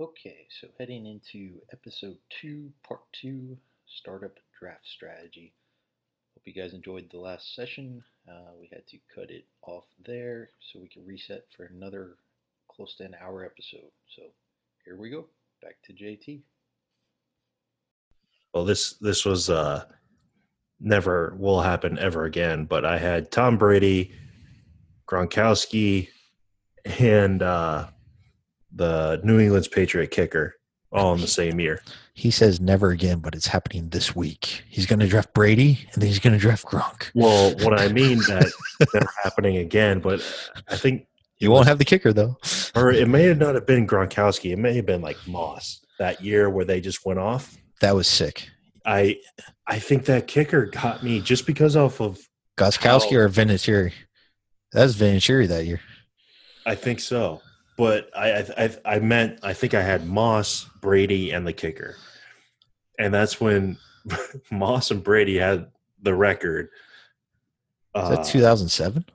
Okay, so heading into episode two, part two, startup draft strategy. Hope you guys enjoyed the last session. Uh, we had to cut it off there so we can reset for another close to an hour episode. So here we go. Back to JT. Well, this this was uh, never will happen ever again. But I had Tom Brady, Gronkowski, and uh, the New England's Patriot kicker all in the same year. He says never again, but it's happening this week. He's going to draft Brady, and then he's going to draft Gronk. Well, what I mean that never happening again, but I think You won't have the kicker though. or it may have not have been Gronkowski. It may have been like Moss that year where they just went off. That was sick. I I think that kicker got me just because off of Gostkowski How- or Vinatieri? That was Vinatieri that year. I think so. But I, I I meant I think I had Moss, Brady, and the kicker, and that's when Moss and Brady had the record. Is Uh, that 2007? I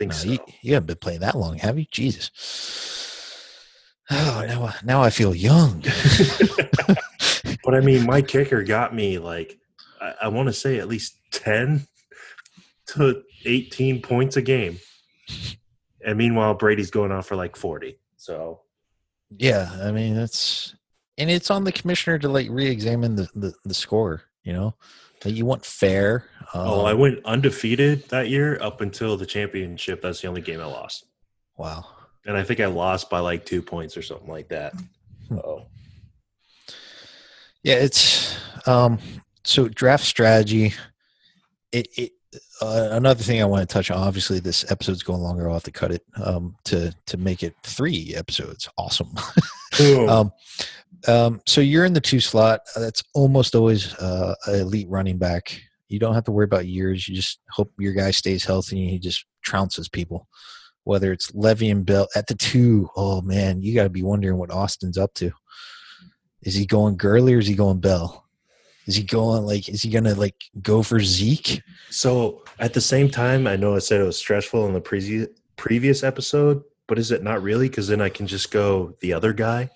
think No, so. you, you haven't been playing that long, have you? Jesus. Oh, now, I- now I feel young. but I mean, my kicker got me like I, I want to say at least ten to eighteen points a game, and meanwhile Brady's going off for like forty. So yeah, I mean that's and it's on the commissioner to like re-examine the the, the score. You know, like you want fair. Um, oh, I went undefeated that year up until the championship. That's the only game I lost. wow. and I think I lost by like two points or something like that. Oh, Yeah, it's um so draft strategy. It it uh, another thing I want to touch on. Obviously, this episode's going longer. I'll have to cut it um to to make it three episodes. Awesome. um, um, so you're in the two slot. That's almost always uh, an elite running back. You don't have to worry about years. You just hope your guy stays healthy and he just trounces people. Whether it's Le'Veon Bell at the two, oh man, you got to be wondering what Austin's up to. Is he going Gurley or is he going Bell? Is he going like? Is he gonna like go for Zeke? so at the same time, I know I said it was stressful in the previous previous episode, but is it not really? Because then I can just go the other guy.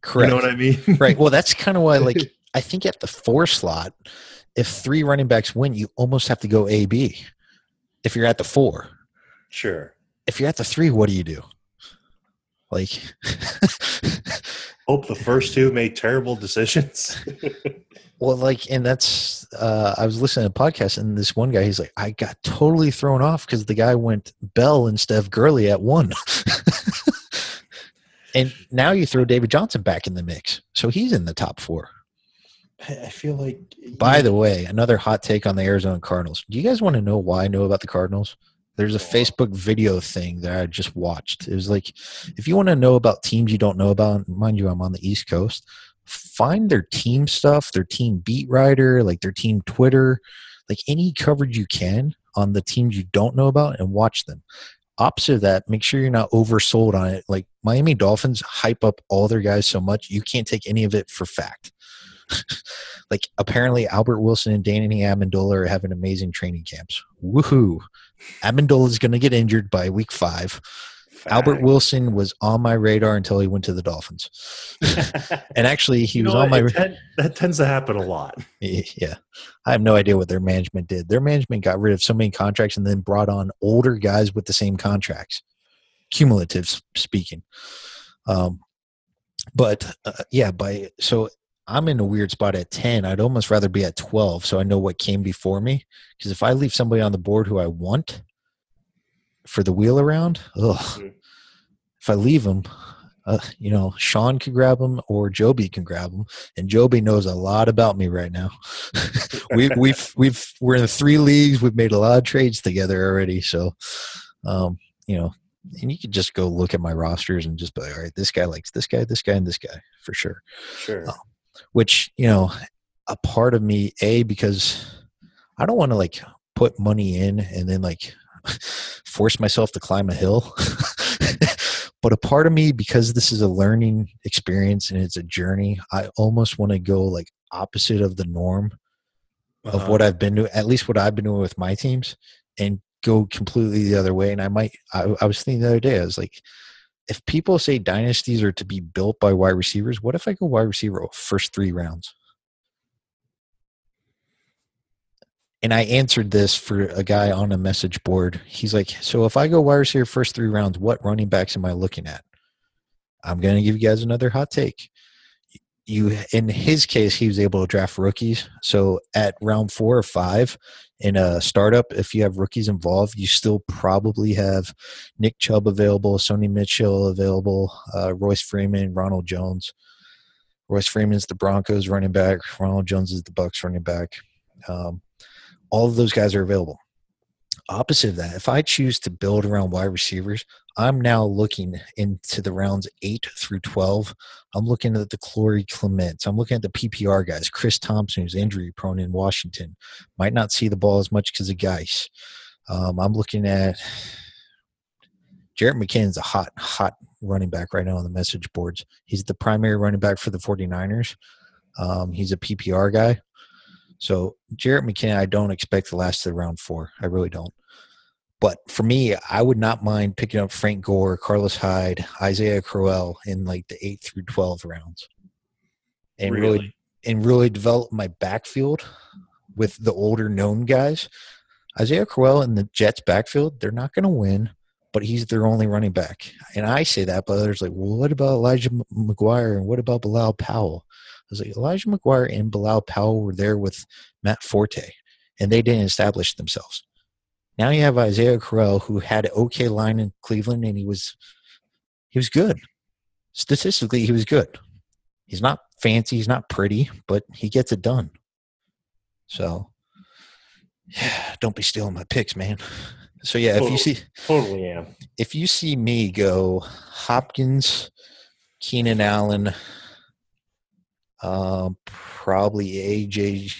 Correct. You know what I mean? right. Well, that's kind of why, like, I think at the four slot, if three running backs win, you almost have to go AB. If you're at the four, Sure. if you're at the three, what do you do? Like, Hope the first two made terrible decisions. well, like, and that's, uh, I was listening to a podcast, and this one guy, he's like, I got totally thrown off because the guy went Bell instead of Gurley at one. and now you throw David Johnson back in the mix. So he's in the top four. I I feel like. By the way, another hot take on the Arizona Cardinals. Do you guys want to know why I know about the Cardinals? There's a Facebook video thing that I just watched. It was like, if you want to know about teams you don't know about, mind you, I'm on the East Coast, find their team stuff, their team beat writer, like their team Twitter, like any coverage you can on the teams you don't know about and watch them. Opposite of that, make sure you're not oversold on it. Like Miami Dolphins hype up all their guys so much, you can't take any of it for fact. like apparently Albert Wilson and Danny Amendola are having amazing training camps. Woohoo! Amendola is going to get injured by week five. Albert Wilson was on my radar until he went to the Dolphins, and actually he You was on my. Ten- that tends to happen a lot. Yeah, I have no idea what their management did. Their management got rid of so many contracts and then brought on older guys with the same contracts, cumulative speaking. Um, but uh, yeah, by so I'm in a weird spot at ten. I'd almost rather be at twelve, so I know what came before me. Because if I leave somebody on the board who I want for the wheel around, ugh. Mhm. If I leave them, uh, you know, Sean can grab them or Joby can grab them, and Joby knows a lot about me right now. we, we've we've we're in three leagues. We've made a lot of trades together already. So, um, you know, and you could just go look at my rosters and just be like, all right, this guy likes this guy, this guy, and this guy for sure. Sure. Oh. Which you know, a part of me, a because I don't want to like put money in and then like force myself to climb a hill. but a part of me, because this is a learning experience and it's a journey, I almost want to go like opposite of the norm of Uh-huh. what I've been doing, at least what I've been doing with my teams, and go completely the other way. And I might, I, I was thinking the other day, I was like, if people say dynasties are to be built by wide receivers, what if I go wide receiver first three rounds? And I answered this for a guy on a message board. He's like, So if I go wires here first three rounds, what running backs am I looking at? I'm going to give you guys another hot take. You, in his case, he was able to draft rookies. So at round four or five in a startup, if you have rookies involved, you still probably have Nick Chubb available, Sony Michel available, uh, Royce Freeman, Ronald Jones. Royce Freeman's the Broncos running back. Ronald Jones is the Bucks running back. Um, all of those guys are available. Opposite of that, if I choose to build around wide receivers, I'm now looking into the rounds eight through 12. I'm looking at the Corey Clements. I'm looking at the PPR guys. Chris Thompson, who's injury prone in Washington, might not see the ball as much because of guys. Um, I'm looking at Jerick McKinnon's a hot, hot running back right now on the message boards. He's the primary running back for the 49ers. Um, he's a PPR guy. So Jerick McKinnon, I don't expect to last to round four. I really don't. But for me, I would not mind picking up Frank Gore, Carlos Hyde, Isaiah Crowell in like the eight through twelve rounds, and really, really and really develop my backfield with the older known guys. Isaiah Crowell in the Jets backfield, they're not going to win, but he's their only running back. And I say that, but others like, well, what about Elijah McGuire and what about Bilal Powell? Was like Elijah McGuire and Bilal Powell were there with Matt Forte, and they didn't establish themselves. Now you have Isaiah Crowell, who had an okay line in Cleveland, and he was he was good. Statistically, he was good. He's not fancy, he's not pretty, but he gets it done. So, yeah, don't be stealing my picks, man. So yeah, totally, if you see totally am. If you see me go Hopkins, Keenan Allen, um, probably AJ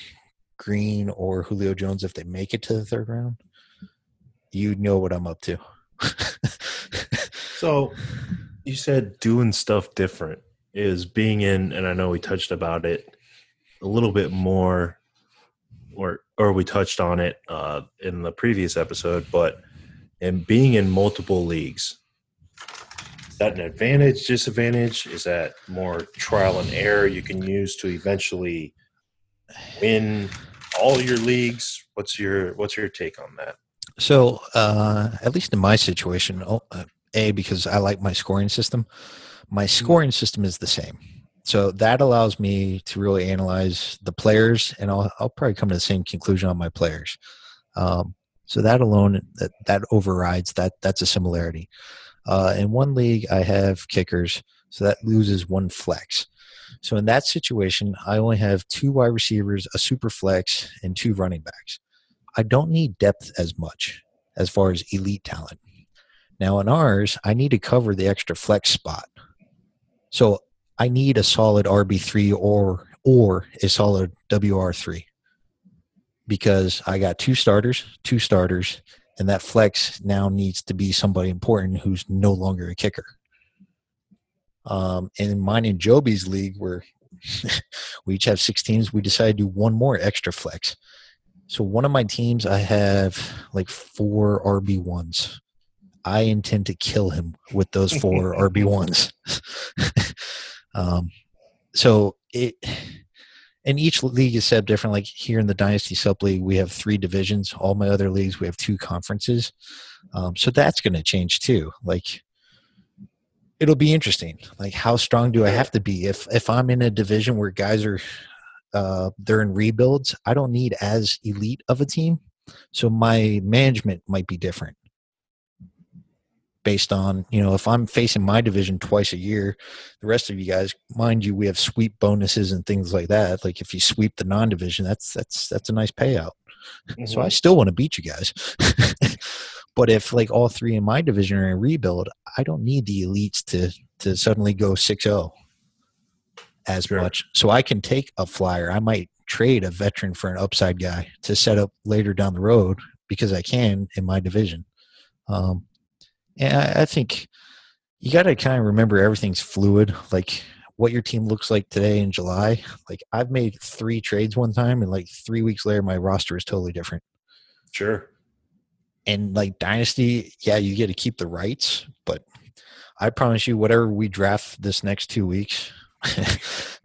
Green or Julio Jones if they make it to the third round. You know what I'm up to. so you said doing stuff different is being in, and I know we touched about it a little bit more, or or we touched on it uh, in the previous episode, but in being in multiple leagues is that an advantage, disadvantage? Is that more trial and error you can use to eventually win all your leagues? What's your what's your take on that? So, uh, at least in my situation, oh, uh, a because I like my scoring system. My mm-hmm. scoring system is the same, so that allows me to really analyze the players, and I'll, I'll probably come to the same conclusion on my players. Um, so that alone, that that overrides that. That's a similarity. Uh, in one league, I have kickers, so that loses one flex. So in that situation, I only have two wide receivers, a super flex, and two running backs. I don't need depth as much as far as elite talent. Now in ours, I need to cover the extra flex spot. So I need a solid RB3 or or a solid WR3 because I got two starters, two starters, and that flex now needs to be somebody important who's no longer a kicker. Um, and in mine and Joby's league, where we each have six teams, we decided to do one more extra flex. So one of my teams, I have like four RB ones. I intend to kill him with those four RB ones. um, so it and each league is set up different. Like here in the Dynasty Sub League, we have three divisions. All my other leagues, we have two conferences. Um, so that's going to change too. Like it'll be interesting. Like how strong do I have to be? If if I'm in a division where guys are uh, they're in rebuilds, I don't need as elite of a team. So my management might be different based on you know if i'm facing my division twice a year the rest of you guys mind you we have sweep bonuses and things like that. Like if you sweep the non-division that's that's that's a nice payout. Mm-hmm. so i still want to beat you guys. But if like all three in my division are in rebuild i don't need the elites to to suddenly go 6-0 as sure. much. So i can take a flyer. I might trade a veteran for an upside guy to set up later down the road because i can in my division. Um, and I, I think you got to kind of remember everything's fluid. Like what your team looks like today in July. Like I've made three trades one time, and like three weeks later, my roster is totally different. Sure. And like Dynasty, yeah, you get to keep the rights, but I promise you, whatever we draft this next two weeks,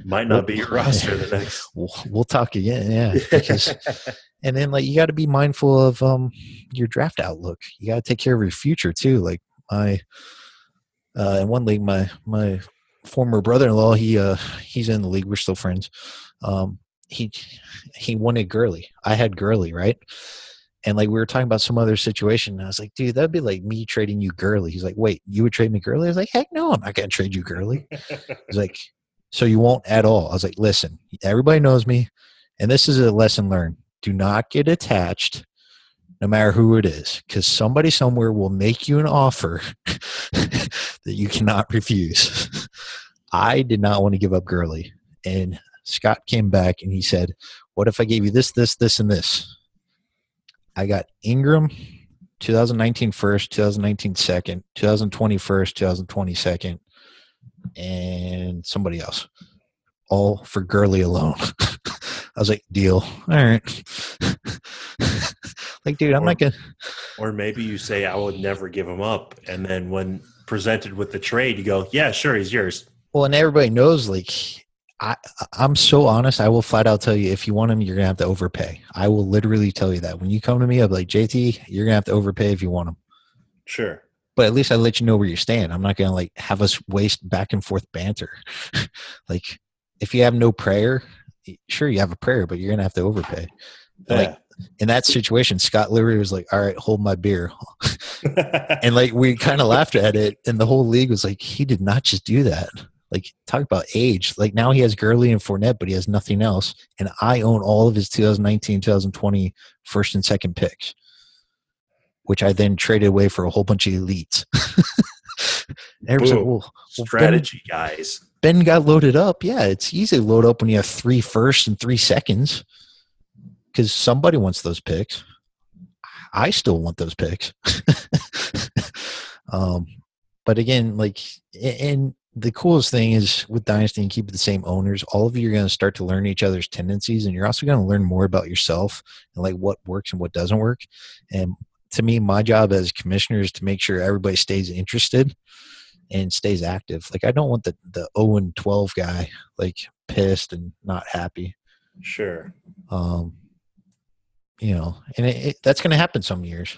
Might not be your roster the next. we'll, we'll talk again. Yeah, because and then like you got to be mindful of um your draft outlook. You got to take care of your future too. Like my uh, in one league, my my former brother-in-law, he uh he's in the league. We're still friends. Um, he he wanted Gurley. I had Gurley, right? And like we were talking about some other situation, and I was like, dude, that'd be like me trading you Gurley. He's like, wait, you would trade me Gurley? I was like, heck no, I'm not gonna trade you Gurley. He's like, so you won't at all. I was like, listen, everybody knows me, and this is a lesson learned. Do not get attached, no matter who it is, because somebody somewhere will make you an offer that you cannot refuse. I did not want to give up Gurley, and Scott came back and he said, "What if I gave you this, this, this, and this?" I got Ingram, 2019 first, 2019 second, 2020 first, 2020 second, and somebody else. All for Gurley alone. I was like, deal. All right. like, dude, I'm Or- not gonna Or maybe you say, I would never give him up. And then when presented with the trade, you go, yeah, sure, he's yours. well, and everybody knows, like, I I'm so honest, I will flat out tell you if you want him, you're gonna have to overpay. I will literally tell you that. When you come to me, I'll be like, JT, you're gonna have to overpay if you want him. Sure. but at least I let you know where you stand. I'm not gonna like have us waste back and forth banter. like if you have no prayer, sure you have a prayer, but you're gonna have to overpay. Like in that situation, Scott literally was like, "All right, hold my beer," and like we kind of laughed at it, and the whole league was like, "He did not just do that." Like talk about age. Like now he has Gurley and Fournette, but he has nothing else, and I own all of his 2019, 2020 first and second picks, which I then traded away for a whole bunch of elites. Everyone's like, well, well, Strategy, guys. Ben got loaded up. Yeah, it's easy to load up when you have three firsts and three seconds because somebody wants those picks. I still want those picks. um, but again, like, and the coolest thing is with Dynasty and keep the same owners, all of you are going to start to learn each other's tendencies and you're also going to learn more about yourself and like what works and what doesn't work. And to me, my job as commissioner is to make sure everybody stays interested and stays active. Like I don't want the the 0 and 12 guy like pissed and not happy. Sure. Um, you know, and it, it, that's going to happen some years.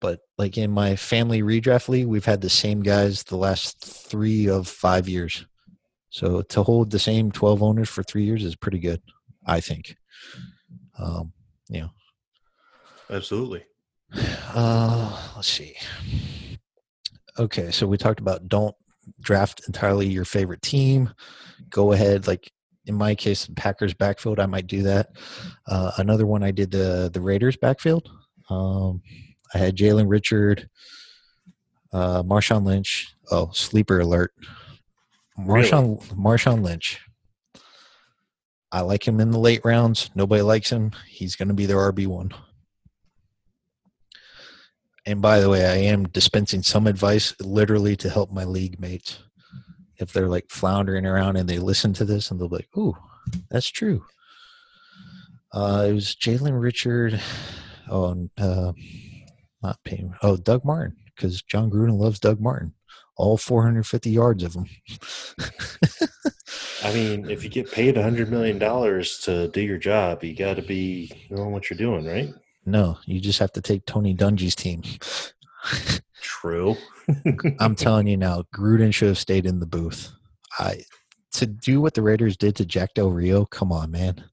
But like in my family redraft league, we've had the same guys the last three of five years. So to hold the same 12 owners for three years is pretty good, I think. Um, you know, Absolutely. uh, let's see. Okay, so we talked about don't draft entirely your favorite team. Go ahead, like in my case, the Packers backfield, I might do that. Uh, another one, I did the the Raiders backfield. Um, I had Jalen Richard, uh, Marshawn Lynch. Oh, sleeper alert! Marshawn Marshawn Lynch. I like him in the late rounds. Nobody likes him. He's going to be their RB one. And by the way, I am dispensing some advice literally to help my league mates. If they're like floundering around and they listen to this and they'll be like, ooh, that's true. Uh, it was Jalen Richard. Oh, uh, not Payne. Oh, Doug Martin, because Jon Gruden loves Doug Martin. All 450 yards of him. I mean, if you get paid a hundred million dollars to do your job, you got to be knowing what you're doing, right? No, you just have to take Tony Dungy's team. True. I'm telling you now, Gruden should have stayed in the booth. I to do what the Raiders did to Jack Del Rio. Come on, man.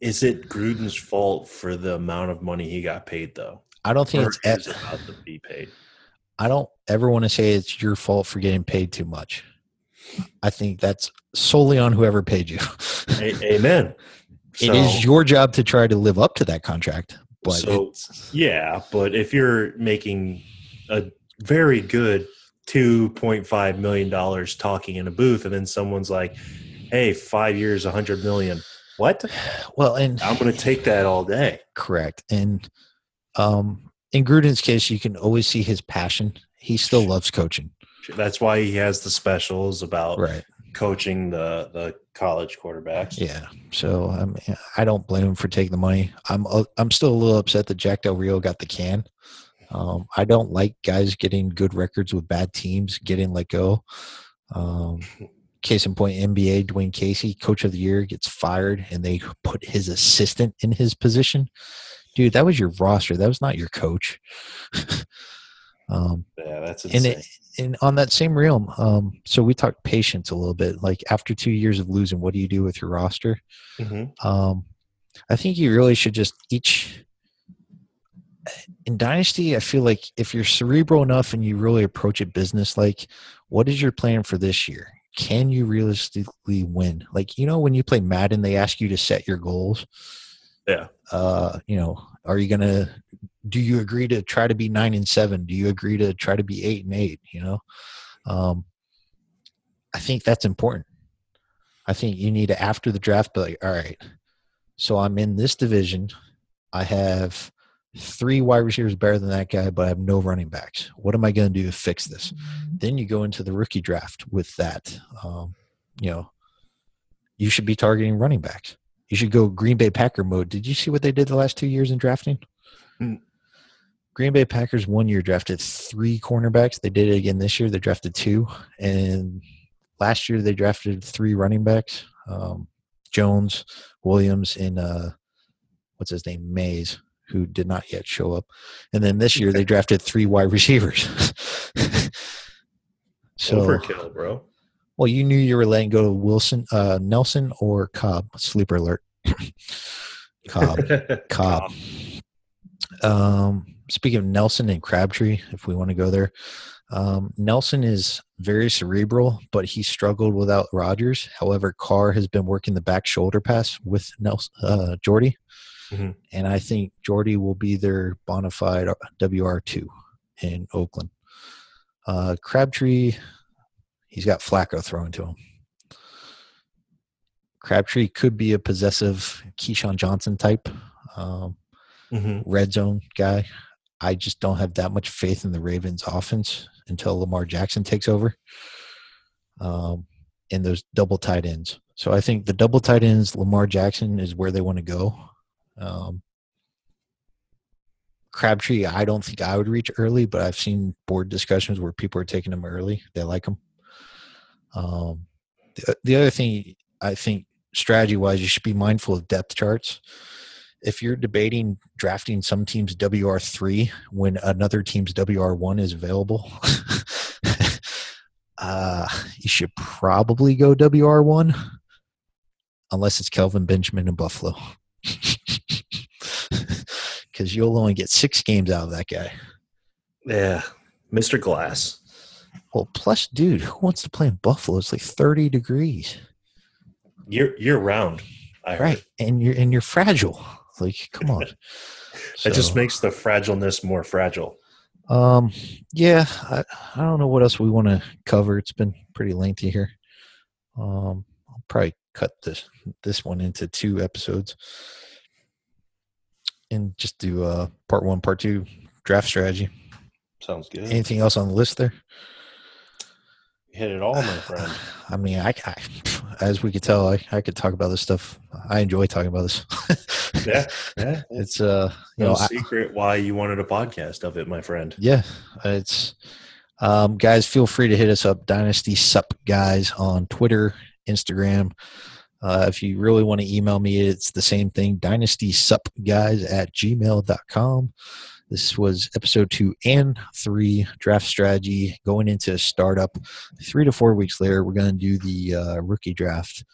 Is it Gruden's fault for the amount of money he got paid, though? I don't think Or it's. about to be paid? I don't ever want to say it's your fault for getting paid too much. I think that's solely on whoever paid you. A- amen. It is your job to try to live up to that contract. But So- Yeah, but if you're making a very good two point five million dollars talking in a booth, and then someone's like, "Hey, five years, a hundred million. What? well, and I'm going to take that all day." correct. And um, in Gruden's case, you can always see his passion. He still loves coaching. That's why he has the specials about Right. Coaching the the college quarterbacks. Yeah. So I mean, I don't blame him for taking the money. I'm uh, I'm still a little upset that Jack Del Rio got the can. Um, I don't like guys getting good records with bad teams getting let go. Um, case in point, NBA Dwane Casey, coach of the year, gets fired, and they put his assistant in his position. Dude, that was your roster. That was not your coach. um, Yeah, that's and insane. it, and on that same realm, um, so we talked patience a little bit. Like after two years of losing, what do you do with your roster? Mhm. Um, I think you really should just each in Dynasty. I feel like if you're cerebral enough and you really approach it business like, what is your plan for this year? Can you realistically win? Like you know, when you play Madden, they ask you to set your goals. Yeah. Uh, you know, are you gonna? Do you agree to try to be nine and seven? Do you agree to try to be eight and eight? You know, um, I think that's important. I think you need to after the draft be like, all right, so I'm in this division. I have three wide receivers better than that guy, but I have no running backs. What am I going to do to fix this? Then you go into the rookie draft with that. Um, you know, you should be targeting running backs. You should go Green Bay Packer mode. Did you see what they did the last two years in drafting? Mm. Green Bay Packers one year drafted three cornerbacks. They did it again this year. They drafted two, and last year they drafted three running backs: um, Jones, Williams, and uh, what's his name, Mays, who did not yet show up. And then this year they drafted three wide receivers. so, Overkill, bro. well, you knew you were letting go to Wilson, uh, Nelson, or Cobb. Sleeper alert. Cobb. Cobb. Um, speaking of Nelson and Crabtree, if we want to go there, um, Nelson is very cerebral, but he struggled without Rodgers. However, Carr has been working the back shoulder pass with Nelson, uh, Jordy, Mhm. and I think Jordy will be their bona fide WR two in Oakland. Uh, Crabtree, he's got Flacco throwing to him. Crabtree could be a possessive Keyshawn Johnson type. Um, Mhm. red zone guy. I just don't have that much faith in the Ravens offense until Lamar Jackson takes over. Um, and those double tight ends. So I think the double tight ends, Lamar Jackson is where they want to go. Um, Crabtree, I don't think I would reach early, but I've seen board discussions where people are taking him early. They like him. Um, the, the other thing I think strategy wise, you should be mindful of depth charts if you're debating drafting some team's WR3 when another team's WR1 is available, uh, you should probably go WR1 unless it's Kelvin Benjamin in Buffalo. Because you'll only get six games out of that guy. Yeah. Mr. Glass. Well, plus, dude, who wants to play in Buffalo? It's like 30 degrees. Year year round. Right. And you're and you're fragile. Like, come on. It just makes the fragileness more fragile. Um, yeah, I, I don't know what else we want to cover. It's been pretty lengthy here. Um, I'll probably cut this this one into two episodes and just do uh part one, part two, draft strategy. Sounds good. Anything else on the list there? Hit it all, my friend. I mean, I, I as we could tell, I, I could talk about this stuff. I enjoy talking about this. Yeah, yeah. it's uh, you No know, I, secret why you wanted a podcast of it, my friend. Yeah, it's um, guys. Feel free to hit us up, Dynasty Sup guys on Twitter, Instagram. Uh, if you really want to email me, it's the same thing, Dynasty Sup guys at gmail.com. This was episode two and three draft strategy going into startup. Three to four weeks later, we're going to do the uh, rookie draft.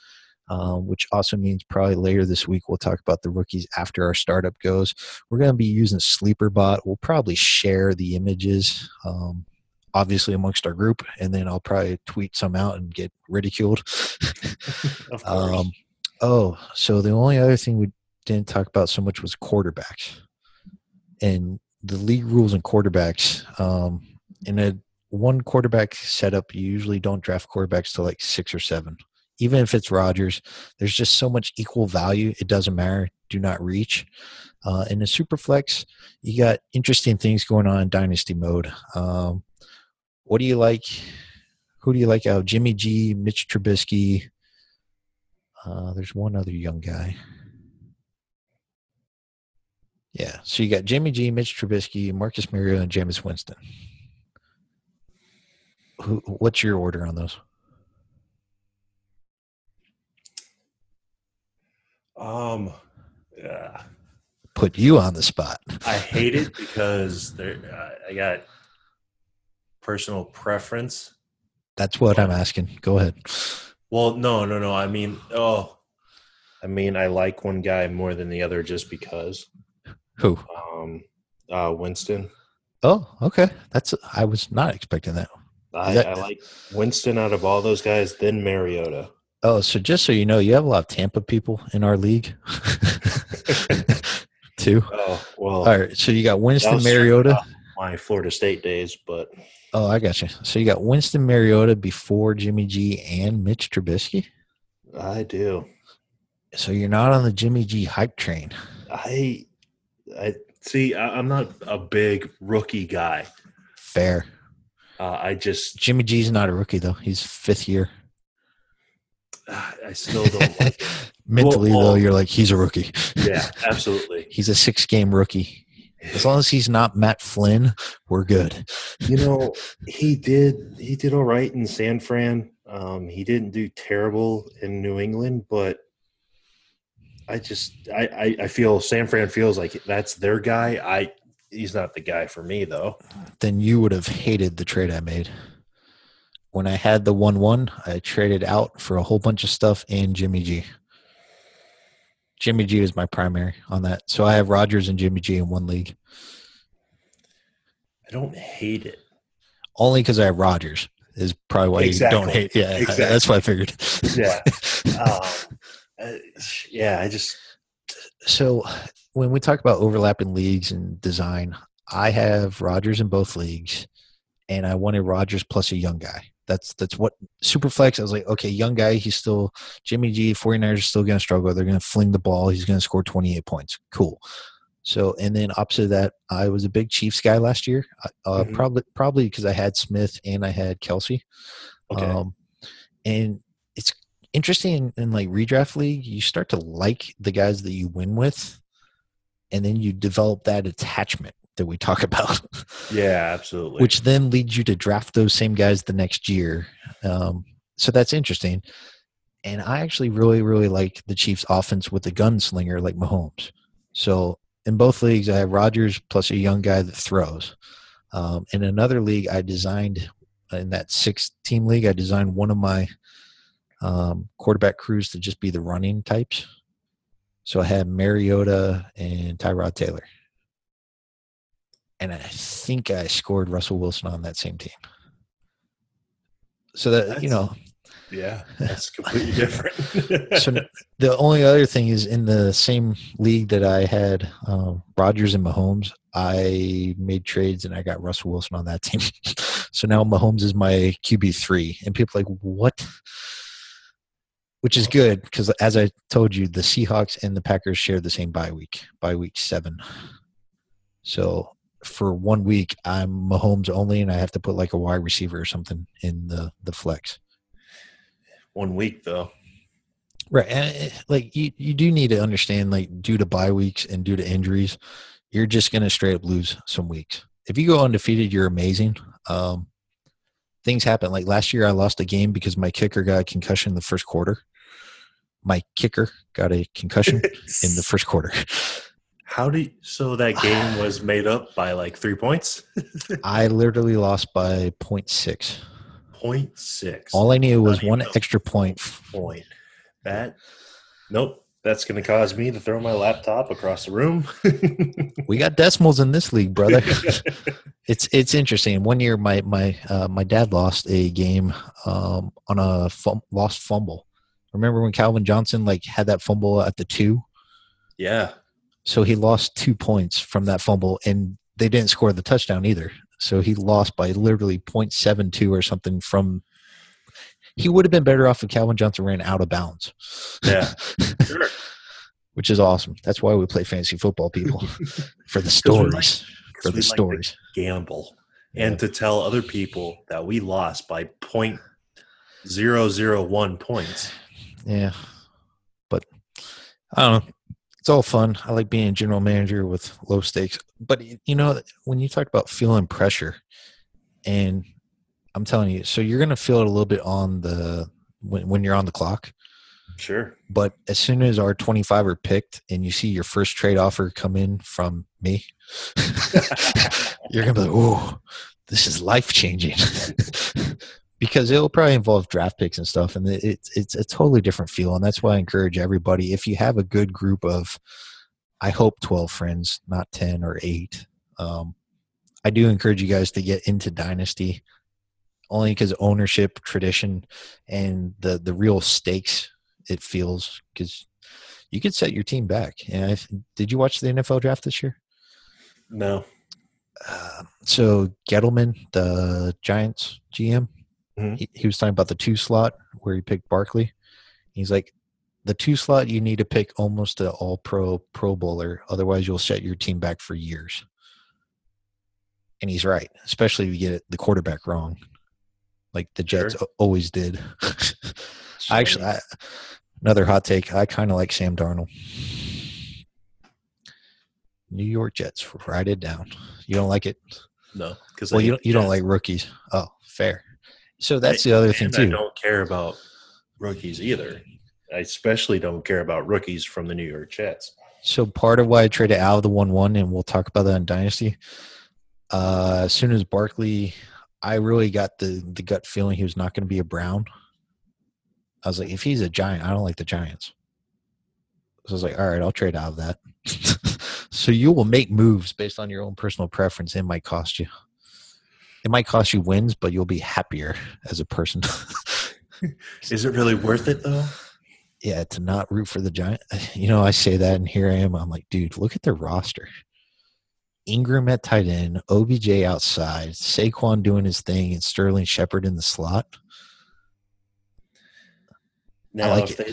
Um, which also means probably later this week we'll talk about the rookies after our startup goes. We're going to be using SleeperBot. We'll probably share the images, um, obviously amongst our group, and then I'll probably tweet some out and get ridiculed. Um, oh, so the only other thing we didn't talk about so much was quarterbacks and the league rules and quarterbacks. Um, in a one quarterback setup, you usually don't draft quarterbacks to like six or seven even if it's Rodgers, there's just so much equal value. It doesn't matter. Do not reach. Uh, in the super flex, you got interesting things going on in dynasty mode. Um, what do you like? Who do you like out? Jimmy G, Mitch Trubisky. Uh, there's one other young guy. Yeah. So you got Jimmy G, Mitch Trubisky, Marcus Mariota, and Jameis Winston. Who, what's your order on those? Um, yeah, Put you on the spot. I hate it because there. Uh, I got personal preference. That's what I'm asking. Go ahead. Well, no, no, no. I mean, oh, I mean, I like one guy more than the other just because. Who? Um, uh, Winston. Oh, okay. That's I was not expecting that. I, that- I like Winston out of all those guys, then Mariota. Oh, so just so you know, you have a lot of Tampa people in our league. Too. Oh well, All right. So you got Winston Mariota. my Florida State days, but Oh, I got you. So you got Winston Mariota before Jimmy G and Mitch Trubisky. I do. So you're not on the Jimmy G hype train. I, I see. I, I'm not a big rookie guy. Fair. Uh, I just, Jimmy G's not a rookie though. He's fifth year. I still don't like. Mentally Well, though, you're like he's a rookie. Yeah, absolutely. He's a six game rookie. As long as he's not Matt Flynn, we're good. You know, he did. He did all right in San Fran. Um, he didn't do terrible in New England, but I just, I, I, I feel San Fran feels like that's their guy. I, he's not the guy for me though. Then you would have hated the trade I made. When I had the one one, I traded out for a whole bunch of stuff and Jimmy G. Jimmy G is my primary on that. So I have Rodgers and Jimmy G in one league. I don't hate it. Only because I have Rodgers is probably why you don't hate. Yeah, Exactly. that's what I figured. Yeah. um, uh, yeah, I just so when we talk about overlapping leagues and design, I have Rodgers in both leagues, and I wanted Rodgers plus a young guy. That's that's what Superflex. I was like, okay, young guy. He's still Jimmy G. 49ers are still going to struggle. They're going to fling the ball. He's going to score 28 points. Cool. So and then opposite of that, I was a big Chiefs guy last year. Uh, Mhm. Probably probably because I had Smith and I had Kelce. okay. Um, and interesting in, in like redraft league, you start to like the guys that you win with, and then you develop that attachment that we talk about, yeah, absolutely. which then leads you to draft those same guys the next year. Um, so that's interesting. And I actually really, really like the Chiefs' offense with the gunslinger like Mahomes. So in both leagues, I have Rodgers plus a young guy that throws. Um, in another league, I designed in that six team league, I designed one of my um, quarterback crews to just be the running types. So I had Mariota and Tyrod Taylor. And I think I scored Russell Wilson on that same team. So that, you know, yeah, that's completely different. so the only other thing is in the same league that I had um, Rodgers and Mahomes, I made trades and I got Russell Wilson on that team. so now Mahomes is my QB three, and people are like what? Which is good because, as I told you, the Seahawks and the Packers share the same bye week, bye week seven. So for one week, I'm Mahomes only, and I have to put like a wide receiver or something in the the flex. One week though. Right. And eh, like you, you do need to understand, like, due to bye weeks and due to injuries, you're just going to straight up lose some weeks. If you go undefeated, you're amazing. Um, things happen. Like last year, I lost a game because my kicker got a concussion in the first quarter. My kicker got a concussion in the first quarter. How do you, so that game was made up by like three points? I literally lost by 0.6. Point six. All I knew was one extra point. point. That nope. That's gonna cause me to throw my laptop across the room. We got decimals in this league, brother. it's it's interesting. One year, my my uh, my dad lost a game um, on a fum- lost fumble. Remember when Calvin Johnson like had that fumble at the two? yeah. So he lost two points from that fumble, and they didn't score the touchdown either. So he lost by literally 0.72 or something from. He would have been better off if Calvin Johnson ran out of bounds. Yeah. Sure. Which is awesome. That's why we play fantasy football, people, for the we like- stories. For the like stories. gamble and to tell other people that we lost by point zero zero one points. Yeah. But I don't know. it's all fun. I like being a general manager with low stakes. But you know, when you talk about feeling pressure, and I'm telling you, so you're going to feel it a little bit on the when, when you're on the clock. Sure. But as soon as our 25 are picked and you see your first trade offer come in from me, you're going to be like, oh, this is life changing. because it'll probably involve draft picks and stuff. And it's, it's a totally different feel. And that's why I encourage everybody if you have a good group of, I hope 12 friends, not 10 or 8. Um, I do encourage you guys to get into Dynasty only because ownership, tradition, and the the real stakes it feels because you could set your team back. And I, did you watch the NFL draft this year? No. Uh, so Gettleman, the Giants GM, mm-hmm. he, he was talking about the two slot where he picked Barkley. He's like, the two slot you need to pick almost an all pro pro bowler, otherwise you'll set your team back for years. And he's right, especially if you get the quarterback wrong, like the Jets sure. always did. I actually, I, another hot take. I kind of like Sam Darnold. New York Jets. Write it down. You don't like it? No, because well, you don't, you don't like rookies. Oh, fair. So that's I, the other thing too. I don't care about rookies either. I especially don't care about rookies from the New York Jets. So part of why I traded out of the one one, and we'll talk about that in Dynasty. Uh, as soon as Barkley, I really got the the gut feeling he was not going to be a Brown. I was like, if he's a giant, I don't like the Giants. So I was like, all right, I'll trade out of that. so you will make moves based on your own personal preference. It might cost you. It might cost you wins, but you'll be happier as a person. Is it really worth it though? Yeah, to not root for the Giant. You know, I say that, and here I am. I'm like, dude, look at their roster. Ingram at tight end, OBJ outside, Saquon doing his thing, and Sterling Shepard in the slot. Now, like if they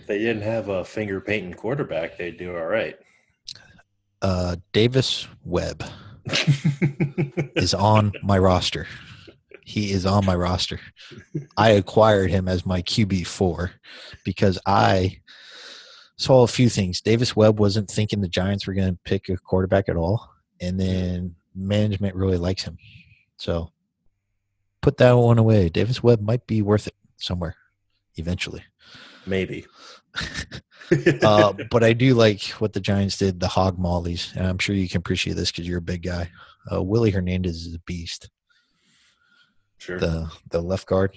if they didn't have a finger painting quarterback, they'd do all right. Uh, Davis Webb is on my roster. He is on my roster. I acquired him as my QB four because I saw a few things. Davis Webb wasn't thinking the Giants were going to pick a quarterback at all, and then management really likes him. So put that one away. Davis Webb might be worth it somewhere eventually. Maybe. uh, but I do like what the Giants did, the hog mollies. And I'm sure you can appreciate this because you're a big guy. Uh, Willie Hernandez is a beast. Sure. The the left guard.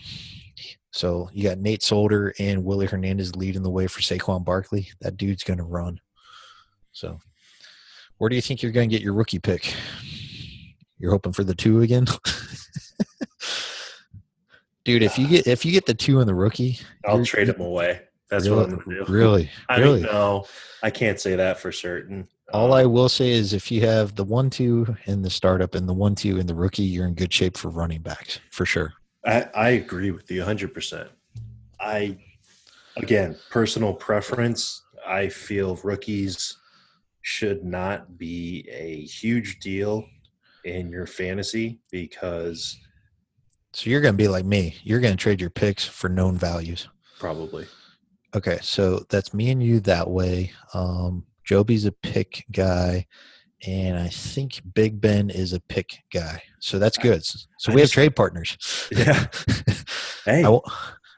So you got Nate Solder and Willie Hernandez leading the way for Saquon Barkley. That dude's going to run. So, where do you think you're going to get your rookie pick? You're hoping for the two again? Dude, if you get if you get the two in the rookie, I'll trade him away. That's really, what I'm gonna do. Really, I really? no, I can't say that for certain. All um, I will say is, if you have the one two in the startup and the one two in the rookie, you're in good shape for running backs for sure. I, I agree with you 100. percent I again, personal preference. I feel rookies should not be a huge deal in your fantasy because so you're going to be like me. You're going to trade your picks for known values. Probably. Okay, so that's me and you that way. Um, Joby's a pick guy, and I think Big Ben is a pick guy. So that's good. So I we just, have trade partners. Yeah. hey. I won't,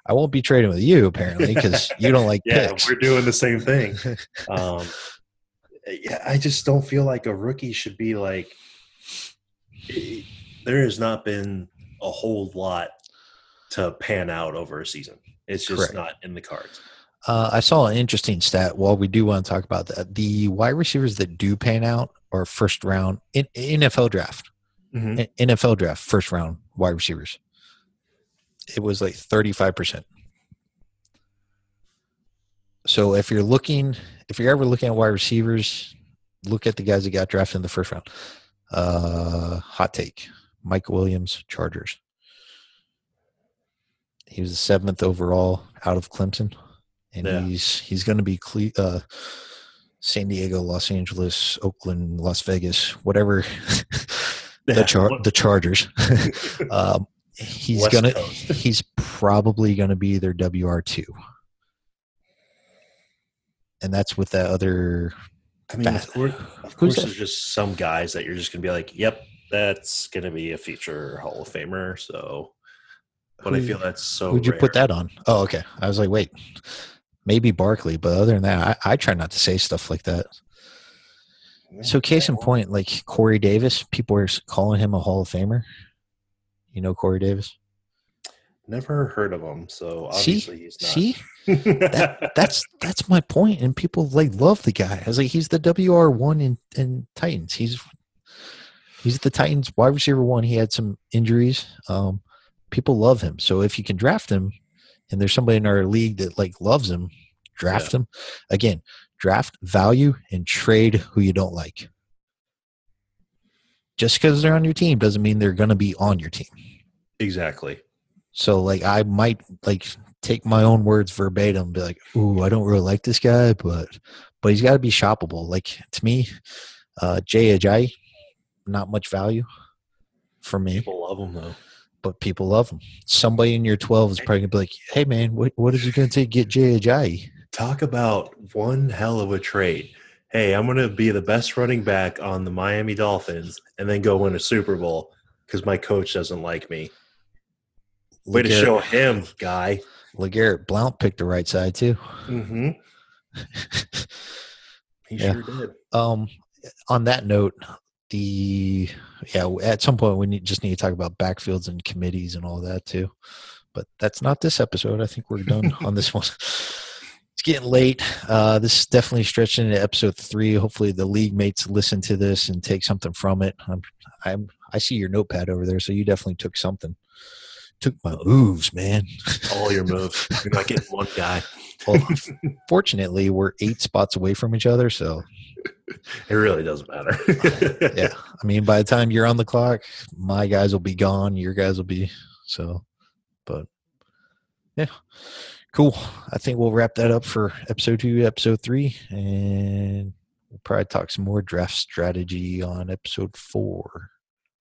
I won't be trading with you apparently because you don't like yeah, picks. we're doing the same thing. Um, yeah, I just don't feel like a rookie should be like. There has not been a whole lot to pan out over a season. It's just Correct. not in the cards. Uh, I saw an interesting stat. While we do want to talk about that, the wide receivers that do pan out are first round in, NFL draft. Mm-hmm. NFL draft, first round wide receivers. It was like 35%. So if you're looking, if you're ever looking at wide receivers, look at the guys that got drafted in the first round. Uh, hot take. Mike Williams, Chargers. He was the seventh overall out of Clemson, and yeah. he's he's going to be Cle- uh, San Diego, Los Angeles, Oakland, Las Vegas, whatever. the char- the Chargers. um, he's West gonna he's probably gonna be their WR two. and that's with that other. I mean, of course, of course there's just some guys that you're just gonna be like, "Yep, that's gonna be a future Hall of Famer." So, but I Who- feel that's so. Who'd you put that on? Oh, okay. I was like, wait, maybe Barkley, but other than that, I, I try not to say stuff like that. So, case in point, like Corey Davis, people are calling him a Hall of Famer. You know Corey Davis. Never heard of him, so See? obviously he's not. See, that that's that's my point, and people like love the guy. I was like, he's the WR one in in Titans. He's he's at the Titans wide receiver one. He had some injuries. Um, people love him. So if you can draft him, and there's somebody in our league that like loves him, draft him. Again, draft value and trade who you don't like. Just because they're on your team doesn't mean they're going to be on your team. exactly. So like I might like take my own words verbatim, be like, "Ooh, I don't really like this guy, but but he's got to be shoppable." Like to me, uh, Jay Ajayi, not much value for me, People love him though. but people love them. Somebody in your twelve is probably gonna be like, "Hey man, what what is it gonna take to get Jay Ajayi?" Talk about one hell of a trade. Hey, I'm going to be the best running back on the Miami Dolphins and then go win a Super Bowl because my coach doesn't like me. Way to show him, guy. LeGarrette Blount picked the right side too. Mm-hmm. He Yeah. sure did. um on that note the yeah at some point we need, just need to talk about backfields and committees and all that too. But that's not this episode. I think we're done on this one. It's getting late. Uh this is definitely stretching into episode three. Hopefully the league mates listen to this and take something from it. I'm i'm i see your notepad over there so you definitely took something. Took my moves man. All your moves. You're not getting one guy. well, fortunately we're eight spots away from each other so It really doesn't matter. yeah. I mean, by the time you're on the clock, my guys will be gone. Your guys will be so. But yeah, cool. I think we'll wrap that up for episode two, episode three, and we'll probably talk some more draft strategy on episode four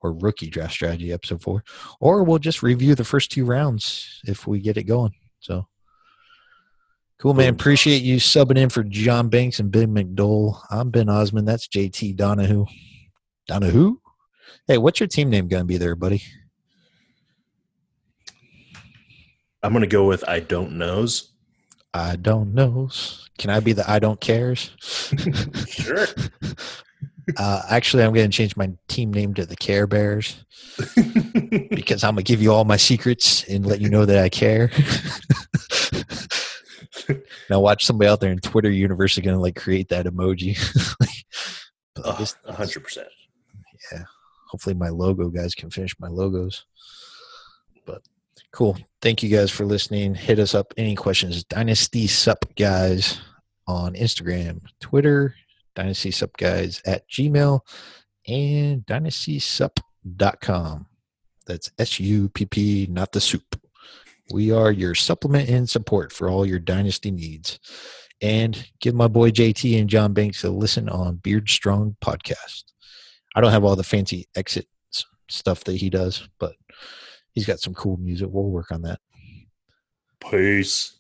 or rookie draft strategy episode four, or we'll just review the first two rounds if we get it going. So. Cool, man. Appreciate you subbing in for John Banks and Ben McDole. I'm Ben Osmond. That's JT Donahue. Donahue? Hey, what's your team name going to be there, buddy? I'm going to go with I don't knows. I don't knows. Can I be the I don't cares? Sure. Uh, actually, I'm going to change my team name to the Care Bears because I'm going to give you all my secrets and let you know that I care. now, watch somebody out there in Twitter universe is going to like create that emoji. But I Oh, 100%. Yeah. Hopefully my logo guys can finish my logos. But cool. Thank you guys for listening. Hit us up. Any questions? Dynasty supp guys on instagram twitter dynasty supp guys at gmail and dynastysupp.com that's s-u-p-p not the soup we are your supplement and support for all your dynasty needs and give my boy jt and john banks a listen on beard strong podcast I don't have all the fancy exit stuff that he does, but he's got some cool music. We'll work on that. Peace.